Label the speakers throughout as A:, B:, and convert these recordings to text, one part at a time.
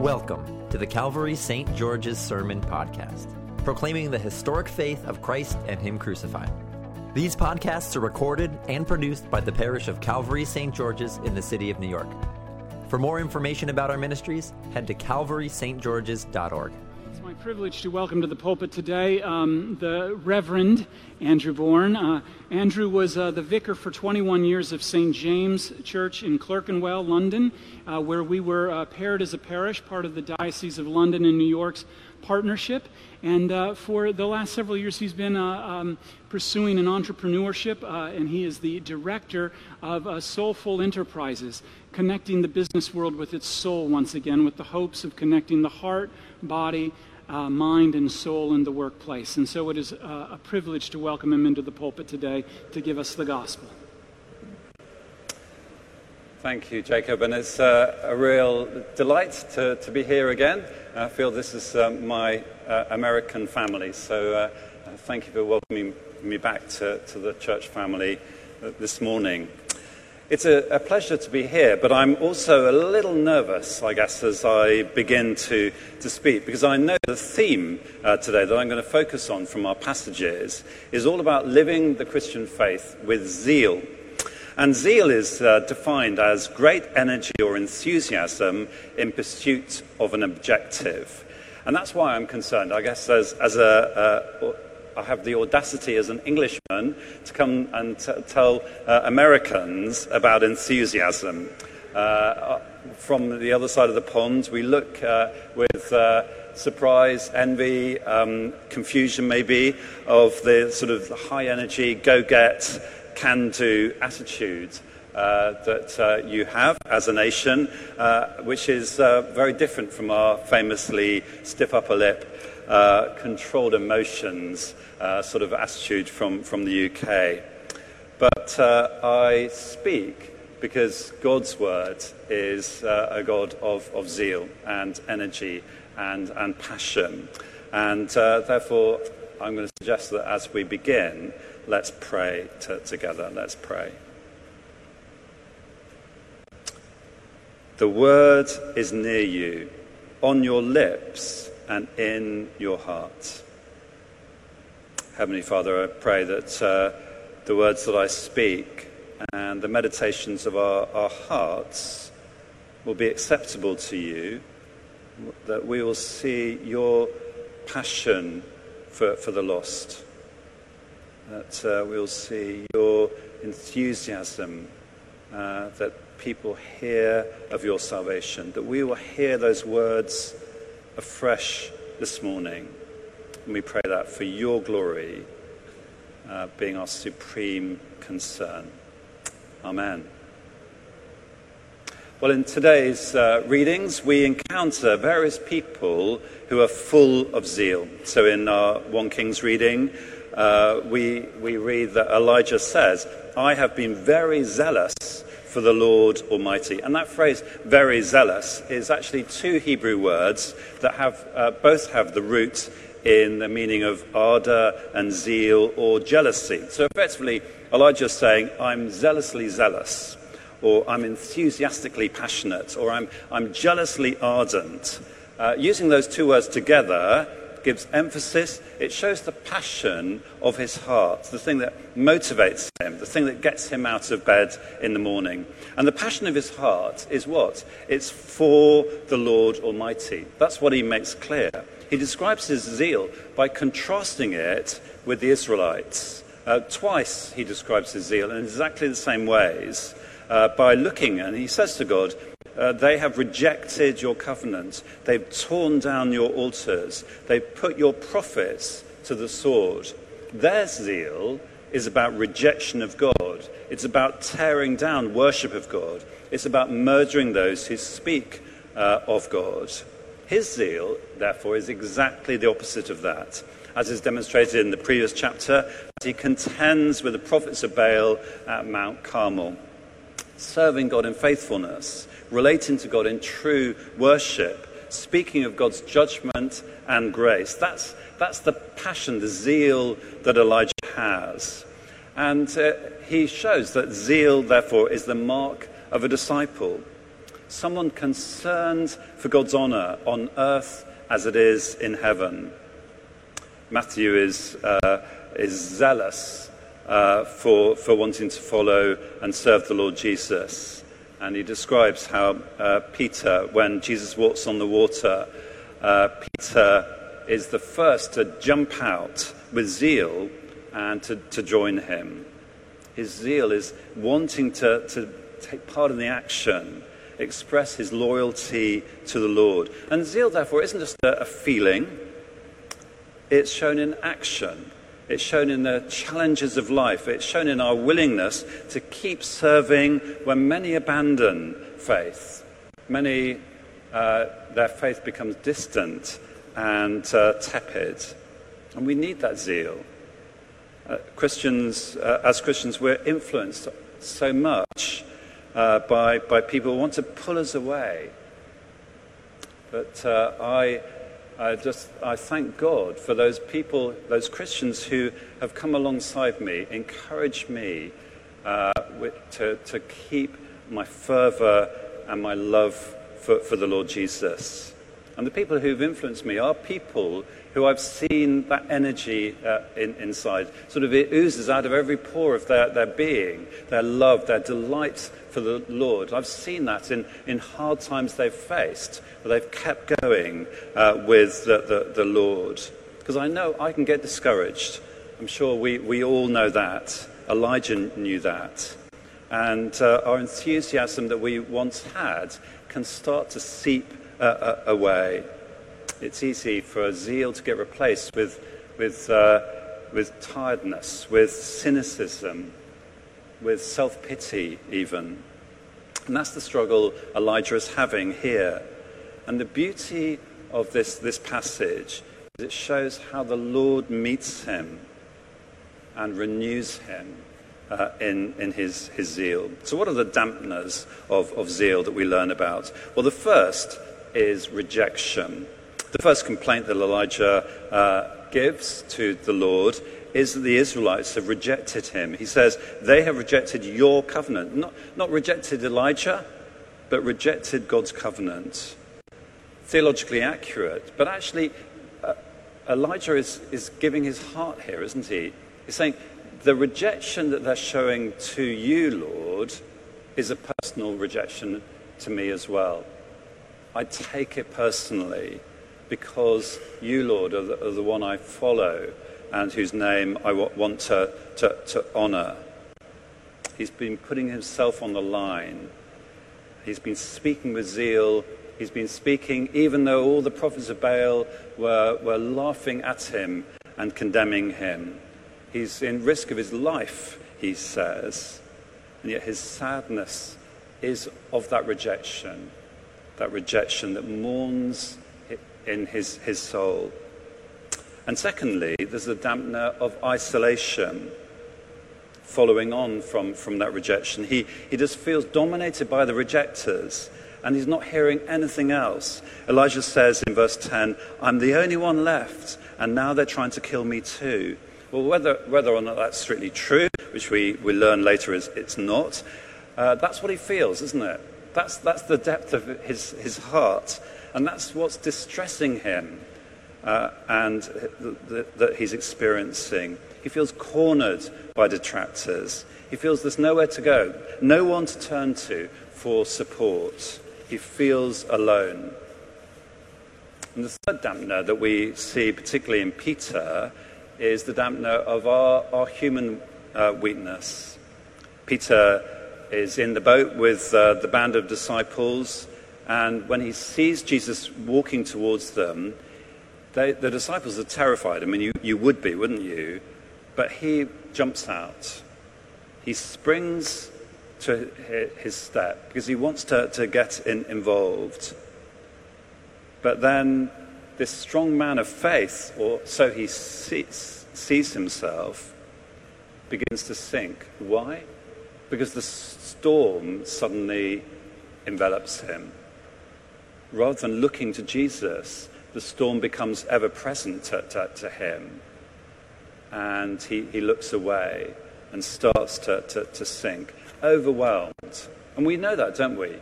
A: Welcome to the Calvary St. George's Sermon Podcast, proclaiming the historic faith of Christ and Him crucified. These podcasts are recorded and produced by the parish of Calvary St. George's in the city of New York. For more information about our ministries, head to calvarystgeorges.org.
B: It's my privilege to welcome to the pulpit today um, the Reverend Andrew Baughen. Uh, Andrew was uh, the vicar for 21 years of St. James Church in Clerkenwell, London, uh, where we were uh, paired as a parish, part of the Diocese of London and New York's partnership. And uh, for the last several years, he's been uh, um, pursuing an entrepreneurship, and he is the director of Soulful Enterprises, connecting the business world with its soul once again, with the hopes of connecting the heart, body, uh, mind and soul in the workplace. And so it is uh, a privilege to welcome him into the pulpit today to give us the gospel.
C: Thank you, Jacob. And it's uh, a real delight to, to be here again. I feel this is um, my uh, American family. So uh, thank you for welcoming me back to, to the church family uh, this morning. It's a, a, pleasure to be here, but I'm also a little nervous, I guess, as I begin to, to speak, because I know the theme uh, today that I'm going to focus on from our passages is all about living the Christian faith with zeal. And zeal is uh, defined as great energy or enthusiasm in pursuit of an objective. And that's why I'm concerned, I guess, as, as a, a I have the audacity as an Englishman to come and tell uh, Americans about enthusiasm. Uh, from the other side of the pond, we look uh, with uh, surprise, envy, um, confusion maybe, of the sort of high energy, go get, can do attitude. Uh, that uh, you have as a nation, uh, which is uh, very different from our famously stiff upper lip uh, controlled emotions uh, sort of attitude from, from the UK. But uh, I speak because God's word is uh, a God of, of zeal and energy and, and passion. And uh, therefore, I'm going to suggest that as we begin, let's pray together. Let's pray. The word is near you, on your lips and in your heart. Heavenly Father, I pray that uh, the words that I speak and the meditations of our, our hearts will be acceptable to you, that we will see your passion for, for the lost, that uh, we'll see your enthusiasm, uh, that people hear of your salvation, that we will hear those words afresh this morning. And we pray that for your glory uh, being our supreme concern. Amen. Well, in today's uh, readings, we encounter various people who are full of zeal. So, in our 1 Kings reading, uh, we, we read that Elijah says, I have been very zealous for the Lord Almighty. And that phrase, very zealous, is actually two Hebrew words that have, uh, both have the root in the meaning of ardor and zeal or jealousy. So effectively, Elijah is saying, I'm zealously zealous, or I'm enthusiastically passionate, or I'm, I'm jealously ardent. Uh, using those two words together, gives emphasis, it shows the passion of his heart, the thing that motivates him, the thing that gets him out of bed in the morning. And the passion of his heart is what? It's for the Lord Almighty. That's what he makes clear. He describes his zeal by contrasting it with the Israelites. Uh, twice he describes his zeal in exactly the same ways uh, by looking, and he says to God, uh, they have rejected your covenant. They've torn down your altars. They've put your prophets to the sword. Their zeal is about rejection of God. It's about tearing down worship of God. It's about murdering those who speak uh, of God. His zeal, therefore, is exactly the opposite of that. As is demonstrated in the previous chapter, he contends with the prophets of Baal at Mount Carmel, serving God in faithfulness relating to God in true worship, speaking of God's judgment and grace. That's, that's the passion, the zeal that Elijah has. And uh, he shows that zeal, therefore, is the mark of a disciple. someone concerned for God's honor on earth as it is in heaven. Matthew is, uh, is zealous uh, for, for wanting to follow and serve the Lord Jesus. And he describes how uh, Peter, when Jesus walks on the water, uh, Peter is the first to jump out with zeal and to, to join him. His zeal is wanting to, to take part in the action, express his loyalty to the Lord. And zeal, therefore, isn't just a, a feeling, it's shown in action. It's shown in the challenges of life. It's shown in our willingness to keep serving when many abandon faith. Many, uh, their faith becomes distant and uh, tepid. And we need that zeal. Uh, Christians, uh, as Christians, we're influenced so much uh, by, by people who want to pull us away. But uh, I I just I thank God for those people, those Christians who have come alongside me, encouraged me uh, to, to keep my fervour and my love for, for the Lord Jesus. And the people who've influenced me are people who I've seen that energy uh, in, inside. Sort of it oozes out of every pore of their, their being, their love, their delight for the Lord. I've seen that in, in hard times they've faced, but they've kept going uh, with the, the, the Lord. Because I know I can get discouraged. I'm sure we, we all know that. Elijah knew that. And uh, our enthusiasm that we once had can start to seep uh, away it's easy for zeal to get replaced with, with, uh, with tiredness, with cynicism, with self pity, even. And that's the struggle Elijah is having here. And the beauty of this, this passage is it shows how the Lord meets him and renews him uh, in, in his, his zeal. So, what are the dampeners of, of zeal that we learn about? Well, the first is rejection. The first complaint that Elijah uh, gives to the Lord is that the Israelites have rejected him. He says, They have rejected your covenant. Not, not rejected Elijah, but rejected God's covenant. Theologically accurate, but actually, uh, Elijah is, is giving his heart here, isn't he? He's saying, The rejection that they're showing to you, Lord, is a personal rejection to me as well. I take it personally because you, Lord, are the, are the one I follow and whose name I want to, to, to honor. He's been putting himself on the line. He's been speaking with zeal. He's been speaking even though all the prophets of Baal were, were laughing at him and condemning him. He's in risk of his life, he says. And yet his sadness is of that rejection, that rejection that mourns in his, his soul. And secondly, there's a dampener of isolation following on from, from that rejection. He, he just feels dominated by the rejectors and he's not hearing anything else. Elijah says in verse 10, I'm the only one left, and now they're trying to kill me too. Well, whether, whether or not that's strictly true, which we, we learn later is it's not, uh, that's what he feels, isn't it? That's, that's the depth of his, his heart. And that's what's distressing him uh, and that he's experiencing. He feels cornered by detractors. He feels there's nowhere to go, no one to turn to for support. He feels alone. And the third dampener that we see, particularly in Peter, is the dampener of our, our human uh, weakness. Peter is in the boat with uh, the band of disciples. And when he sees Jesus walking towards them, they, the disciples are terrified. I mean, you, you would be, wouldn't you? But he jumps out. He springs to his step because he wants to, to get in, involved. But then this strong man of faith, or so he sees, sees himself, begins to sink. Why? Because the storm suddenly envelops him rather than looking to Jesus, the storm becomes ever present to, to, to him. And he, he looks away and starts to, to, to sink, overwhelmed. And we know that, don't we?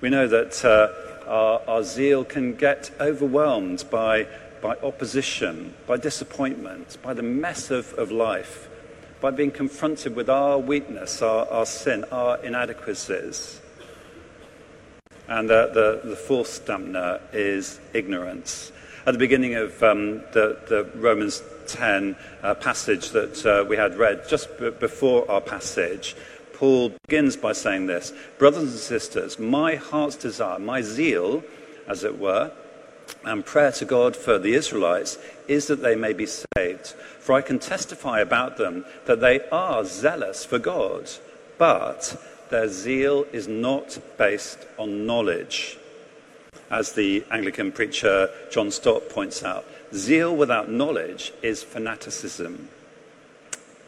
C: We know that uh, our, our zeal can get overwhelmed by, by opposition, by disappointment, by the mess of, of life, by being confronted with our weakness, our, our sin, our inadequacies. And uh, the, the fourth dampener is ignorance. At the beginning of um, the, the, Romans 10 uh, passage that uh, we had read, just b- before our passage, Paul begins by saying this Brothers and sisters, my heart's desire, my zeal, as it were, and prayer to God for the Israelites is that they may be saved. For I can testify about them that they are zealous for God, but their zeal is not based on knowledge. As the Anglican preacher John Stott points out, zeal without knowledge is fanaticism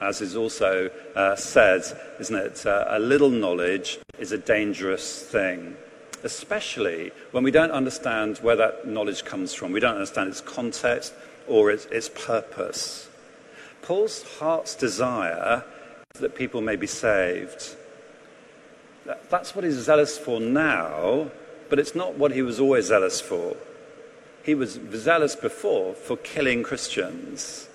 C: as is also uh, said, isn't it? Uh, a little knowledge is a dangerous thing, especially when we don't understand where that knowledge comes from. We don't understand its context or its, its purpose. Paul's heart's desire is that people may be saved. That's what he's zealous for now, but it's not what he was always zealous for. He was zealous before for killing Christians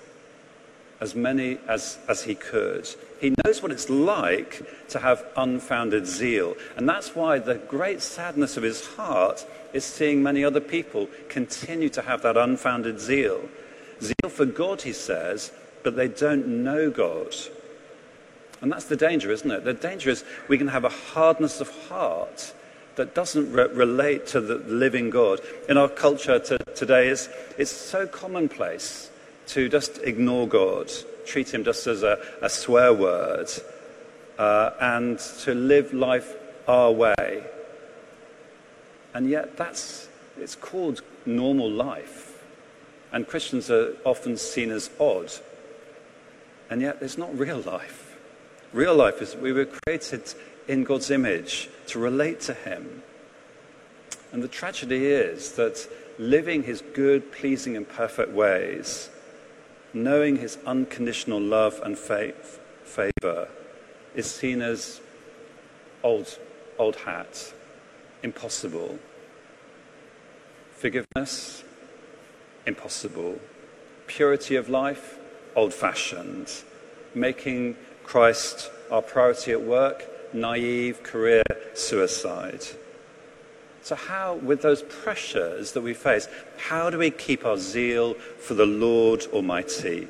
C: as many as, as he could. He knows what it's like to have unfounded zeal. And that's why the great sadness of his heart is seeing many other people continue to have that unfounded zeal. Zeal for God, he says, but they don't know God. And that's the danger, isn't it? The danger is we can have a hardness of heart that doesn't re- relate to the living God. In our culture to, today, it's, it's so commonplace to just ignore God, treat him just as a, a swear word, uh, and to live life our way. And yet, that's, it's called normal life. And Christians are often seen as odd. And yet, it's not real life. Real life is we were created in God's image to relate to Him. And the tragedy is that living His good, pleasing, and perfect ways knowing his unconditional love and faith, favor is seen as old, old hat, impossible. Forgiveness, impossible. Purity of life, old fashioned. Making Christ our priority at work, naive, career suicide. So, how, with those pressures that we face, how do we keep our zeal for the Lord Almighty?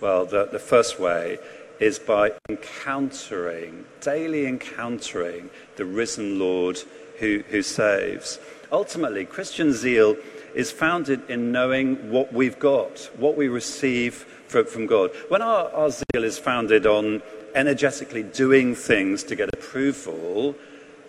C: Well, the, the first way is by encountering, daily encountering the risen Lord who, who saves. Ultimately, Christian zeal is founded in knowing what we've got, what we receive from, from God. When our, our zeal is founded on energetically doing things to get approval,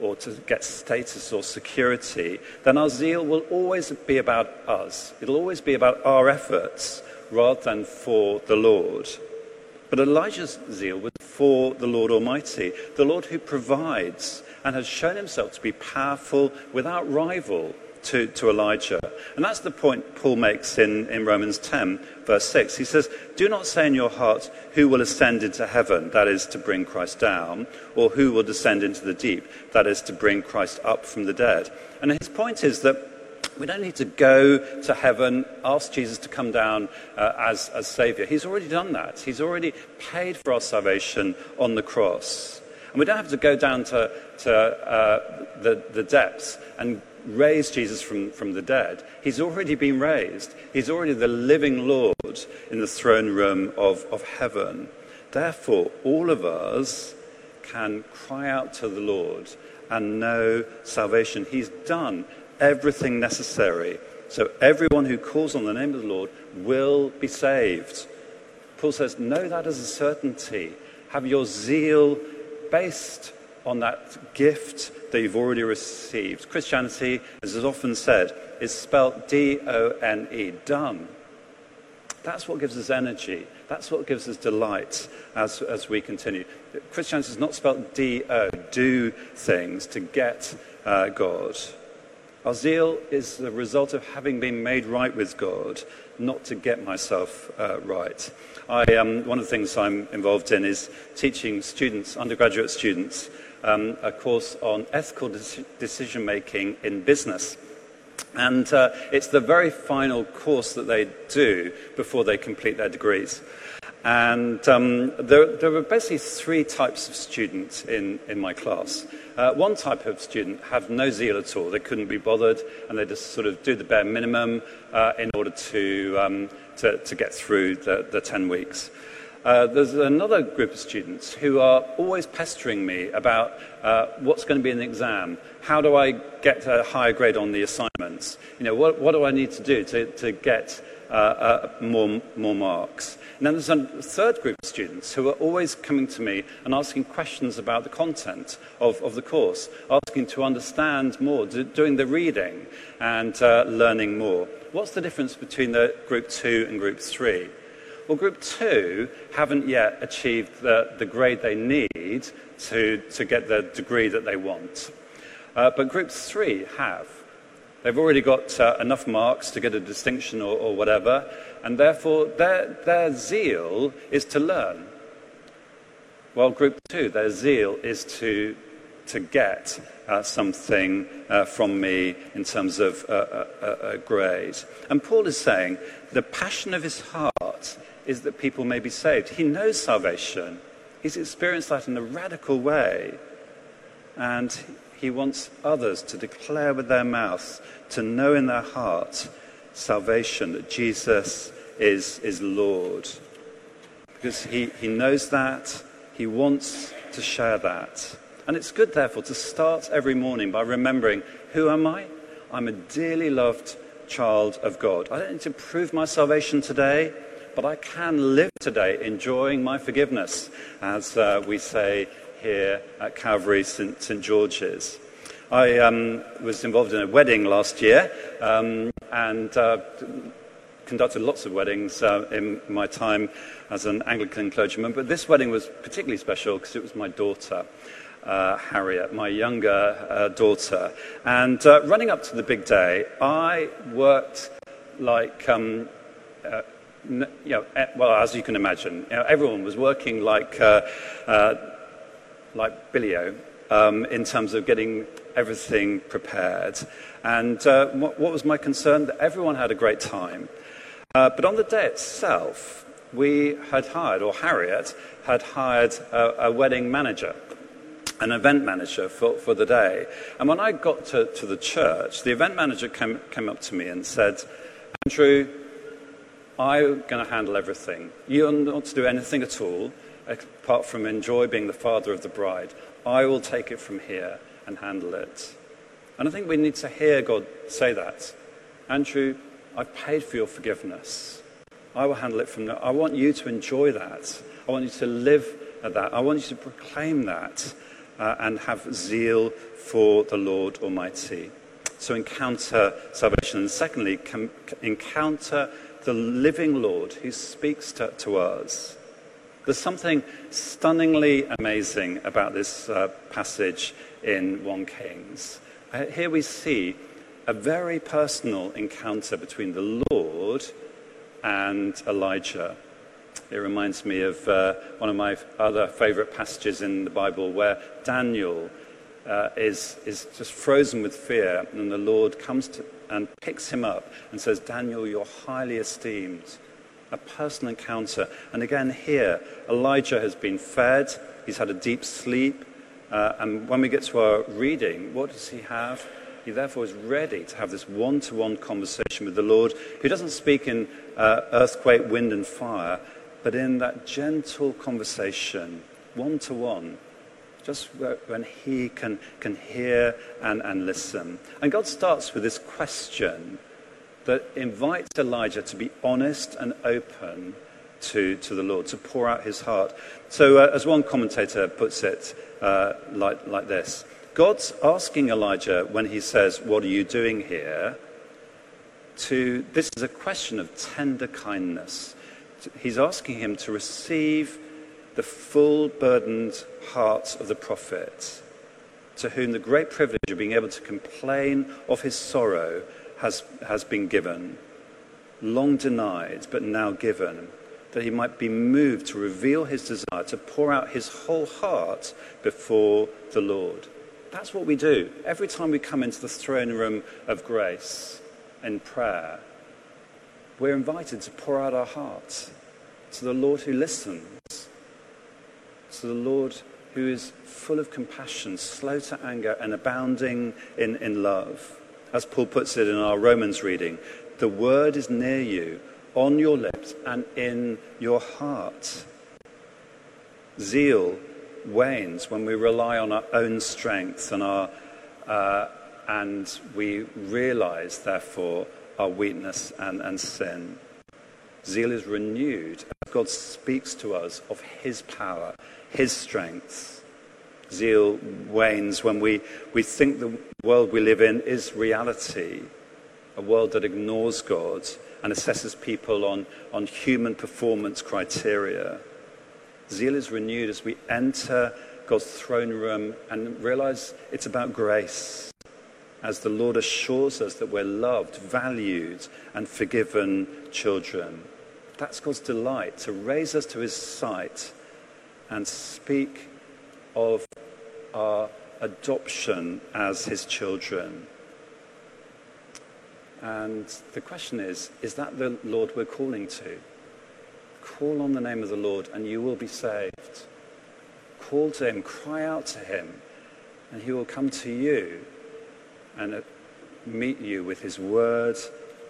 C: or to get status or security, then our zeal will always be about us. It'll always be about our efforts rather than for the Lord. But Elijah's zeal was for the Lord Almighty, the Lord who provides and has shown himself to be powerful without rival to, to Elijah. And that's the point Paul makes in, in Romans 10, verse 6. He says, Do not say in your heart, Who will ascend into heaven, that is to bring Christ down, or who will descend into the deep, that is to bring Christ up from the dead. And his point is that we don't need to go to heaven, ask Jesus to come down uh, as, as Savior. He's already done that. He's already paid for our salvation on the cross. And we don't have to go down to, to uh, the, the depths and raise Jesus from, from the dead. He's already been raised. He's already the living Lord in the throne room of, of heaven. Therefore, all of us can cry out to the Lord and know salvation. He's done everything necessary. So everyone who calls on the name of the Lord will be saved. Paul says, Know that as a certainty. Have your zeal based on that gift that you've already received. Christianity, as is often said, is spelt D O N E, done. That's what gives us energy. That's what gives us delight as, as we continue. Christianity is not spelt D O, do things to get uh, God. Our zeal is the result of having been made right with God, not to get myself uh, right. I, um, one of the things I'm involved in is teaching students, undergraduate students, um, a course on ethical de- decision making in business. And uh, it's the very final course that they do before they complete their degrees. And um, there, there were basically three types of students in, in my class. Uh, one type of student have no zeal at all. They couldn't be bothered, and they just sort of do the bare minimum uh, in order to, um, to, to, get through the, the 10 weeks. Uh, there's another group of students who are always pestering me about uh, what's going to be in the exam. How do I get a higher grade on the assignments? You know, what, what do I need to do to, to get uh, uh more, more marks? And then there's a third group of students who are always coming to me and asking questions about the content of, of the course, asking to understand more, do, doing the reading and uh, learning more. What's the difference between the group two and group three? Well, group two haven't yet achieved the, the grade they need to, to get the degree that they want. Uh, but group three have. They've already got uh, enough marks to get a distinction or, or whatever, and therefore their, their zeal is to learn. Well, group two, their zeal is to, to get uh, something uh, from me in terms of grade. And Paul is saying the passion of his heart is that people may be saved. He knows salvation, he's experienced that in a radical way. And he wants others to declare with their mouth, to know in their heart salvation, that Jesus is, is Lord. Because he, he knows that, he wants to share that. And it's good, therefore, to start every morning by remembering who am I? I'm a dearly loved child of God. I don't need to prove my salvation today, but I can live today enjoying my forgiveness, as uh, we say here at Calvary St. St. George's. I um, was involved in a wedding last year um, and uh, conducted lots of weddings uh, in my time as an Anglican clergyman, but this wedding was particularly special because it was my daughter. Uh, Harriet, my younger uh, daughter. And uh, running up to the big day, I worked like, um, uh, you know, well, as you can imagine, you know, everyone was working like, uh, like Billy-O um, in terms of getting everything prepared. And what, what, was my concern? That everyone had a great time. but on the day itself, we had hired, or Harriet had hired a, a wedding manager an event manager for, for the day. And when I got to, to the church, the event manager came, came up to me and said, Andrew, I'm going to handle everything. You're not to do anything at all apart from enjoy being the father of the bride. I will take it from here and handle it. And I think we need to hear God say that. Andrew, I've paid for your forgiveness. I will handle it from now. I want you to enjoy that. I want you to live at that. I want you to proclaim that uh, and have zeal for the Lord Almighty. So encounter salvation. And secondly, com- encounter the living Lord who speaks to, to, us. There's something stunningly amazing about this uh, passage in 1 Kings. Uh, here we see a very personal encounter between the Lord and Elijah. It reminds me of uh, one of my other favorite passages in the Bible where Daniel uh, is, is just frozen with fear, and the Lord comes to, and picks him up and says, Daniel, you're highly esteemed. A personal encounter. And again, here, Elijah has been fed, he's had a deep sleep, uh, and when we get to our reading, what does he have? He therefore is ready to have this one to one conversation with the Lord, who doesn't speak in uh, earthquake, wind, and fire, but in that gentle conversation, one to one, just when he can, can hear and, and listen. And God starts with this question that invites Elijah to be honest and open to, to the Lord, to pour out his heart. So, uh, as one commentator puts it uh, like, like this God's asking Elijah when he says, What are you doing here? to this is a question of tender kindness he's asking him to receive the full burdened heart of the prophet, to whom the great privilege of being able to complain of his sorrow has, has been given, long denied, but now given. that he might be moved to reveal his desire, to pour out his whole heart before the Lord. That's what we do. Every time we come into the throne room of grace in prayer, we're invited to pour out our hearts to the Lord who listens, to the Lord who is full of compassion, slow to anger, and abounding in, in love. As Paul puts it in our Romans reading, the word is near you, on your lips and in your heart. Zeal wanes when we rely on our own strength and, our, uh, and we realize, therefore, our weakness and, and sin. Zeal is renewed as God speaks to us of His power, His strength. Zeal wanes when we, we think the world we live in is reality, a world that ignores God and assesses people on, on human performance criteria. Zeal is renewed as we enter God's throne room and realize it's about grace, as the Lord assures us that we're loved, valued, and forgiven children. That's God's delight, to raise us to his sight and speak of our adoption as his children. And the question is is that the Lord we're calling to? Call on the name of the Lord and you will be saved. Call to him, cry out to him, and he will come to you and uh, meet you with his word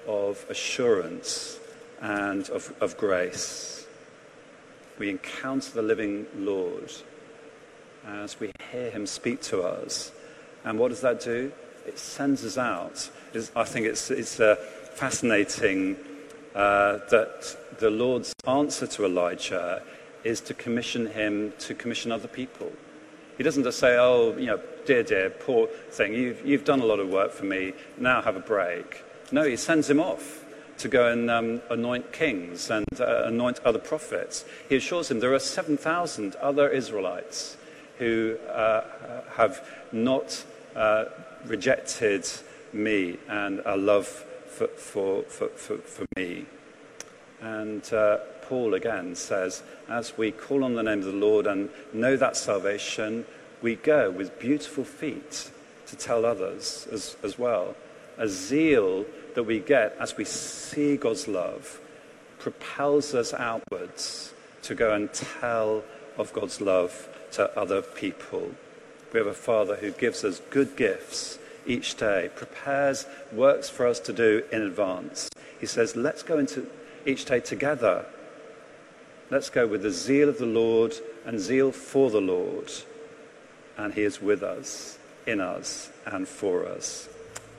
C: of assurance and of, of grace. We encounter the living Lord as we hear him speak to us. And what does that do? It sends us out. It's, I think it's, it's uh, fascinating uh, that the Lord's answer to Elijah is to commission him to commission other people. He doesn't just say, Oh, you know, dear, dear, poor thing, you've, you've done a lot of work for me, now have a break. No, he sends him off to go and um, anoint kings and uh, anoint other prophets. He assures him there are 7,000 other Israelites who uh, have not uh, rejected me and a love for, for, for, for, for me. And uh, Paul again says, as we call on the name of the Lord and know that salvation, we go with beautiful feet to tell others as, as well. A zeal that we get as we see God's love propels us outwards to go and tell of God's love to other people. We have a Father who gives us good gifts each day, prepares works for us to do in advance. He says, let's go into each day together. Let's go with the zeal of the Lord and zeal for the Lord. And He is with us, in us, and for us.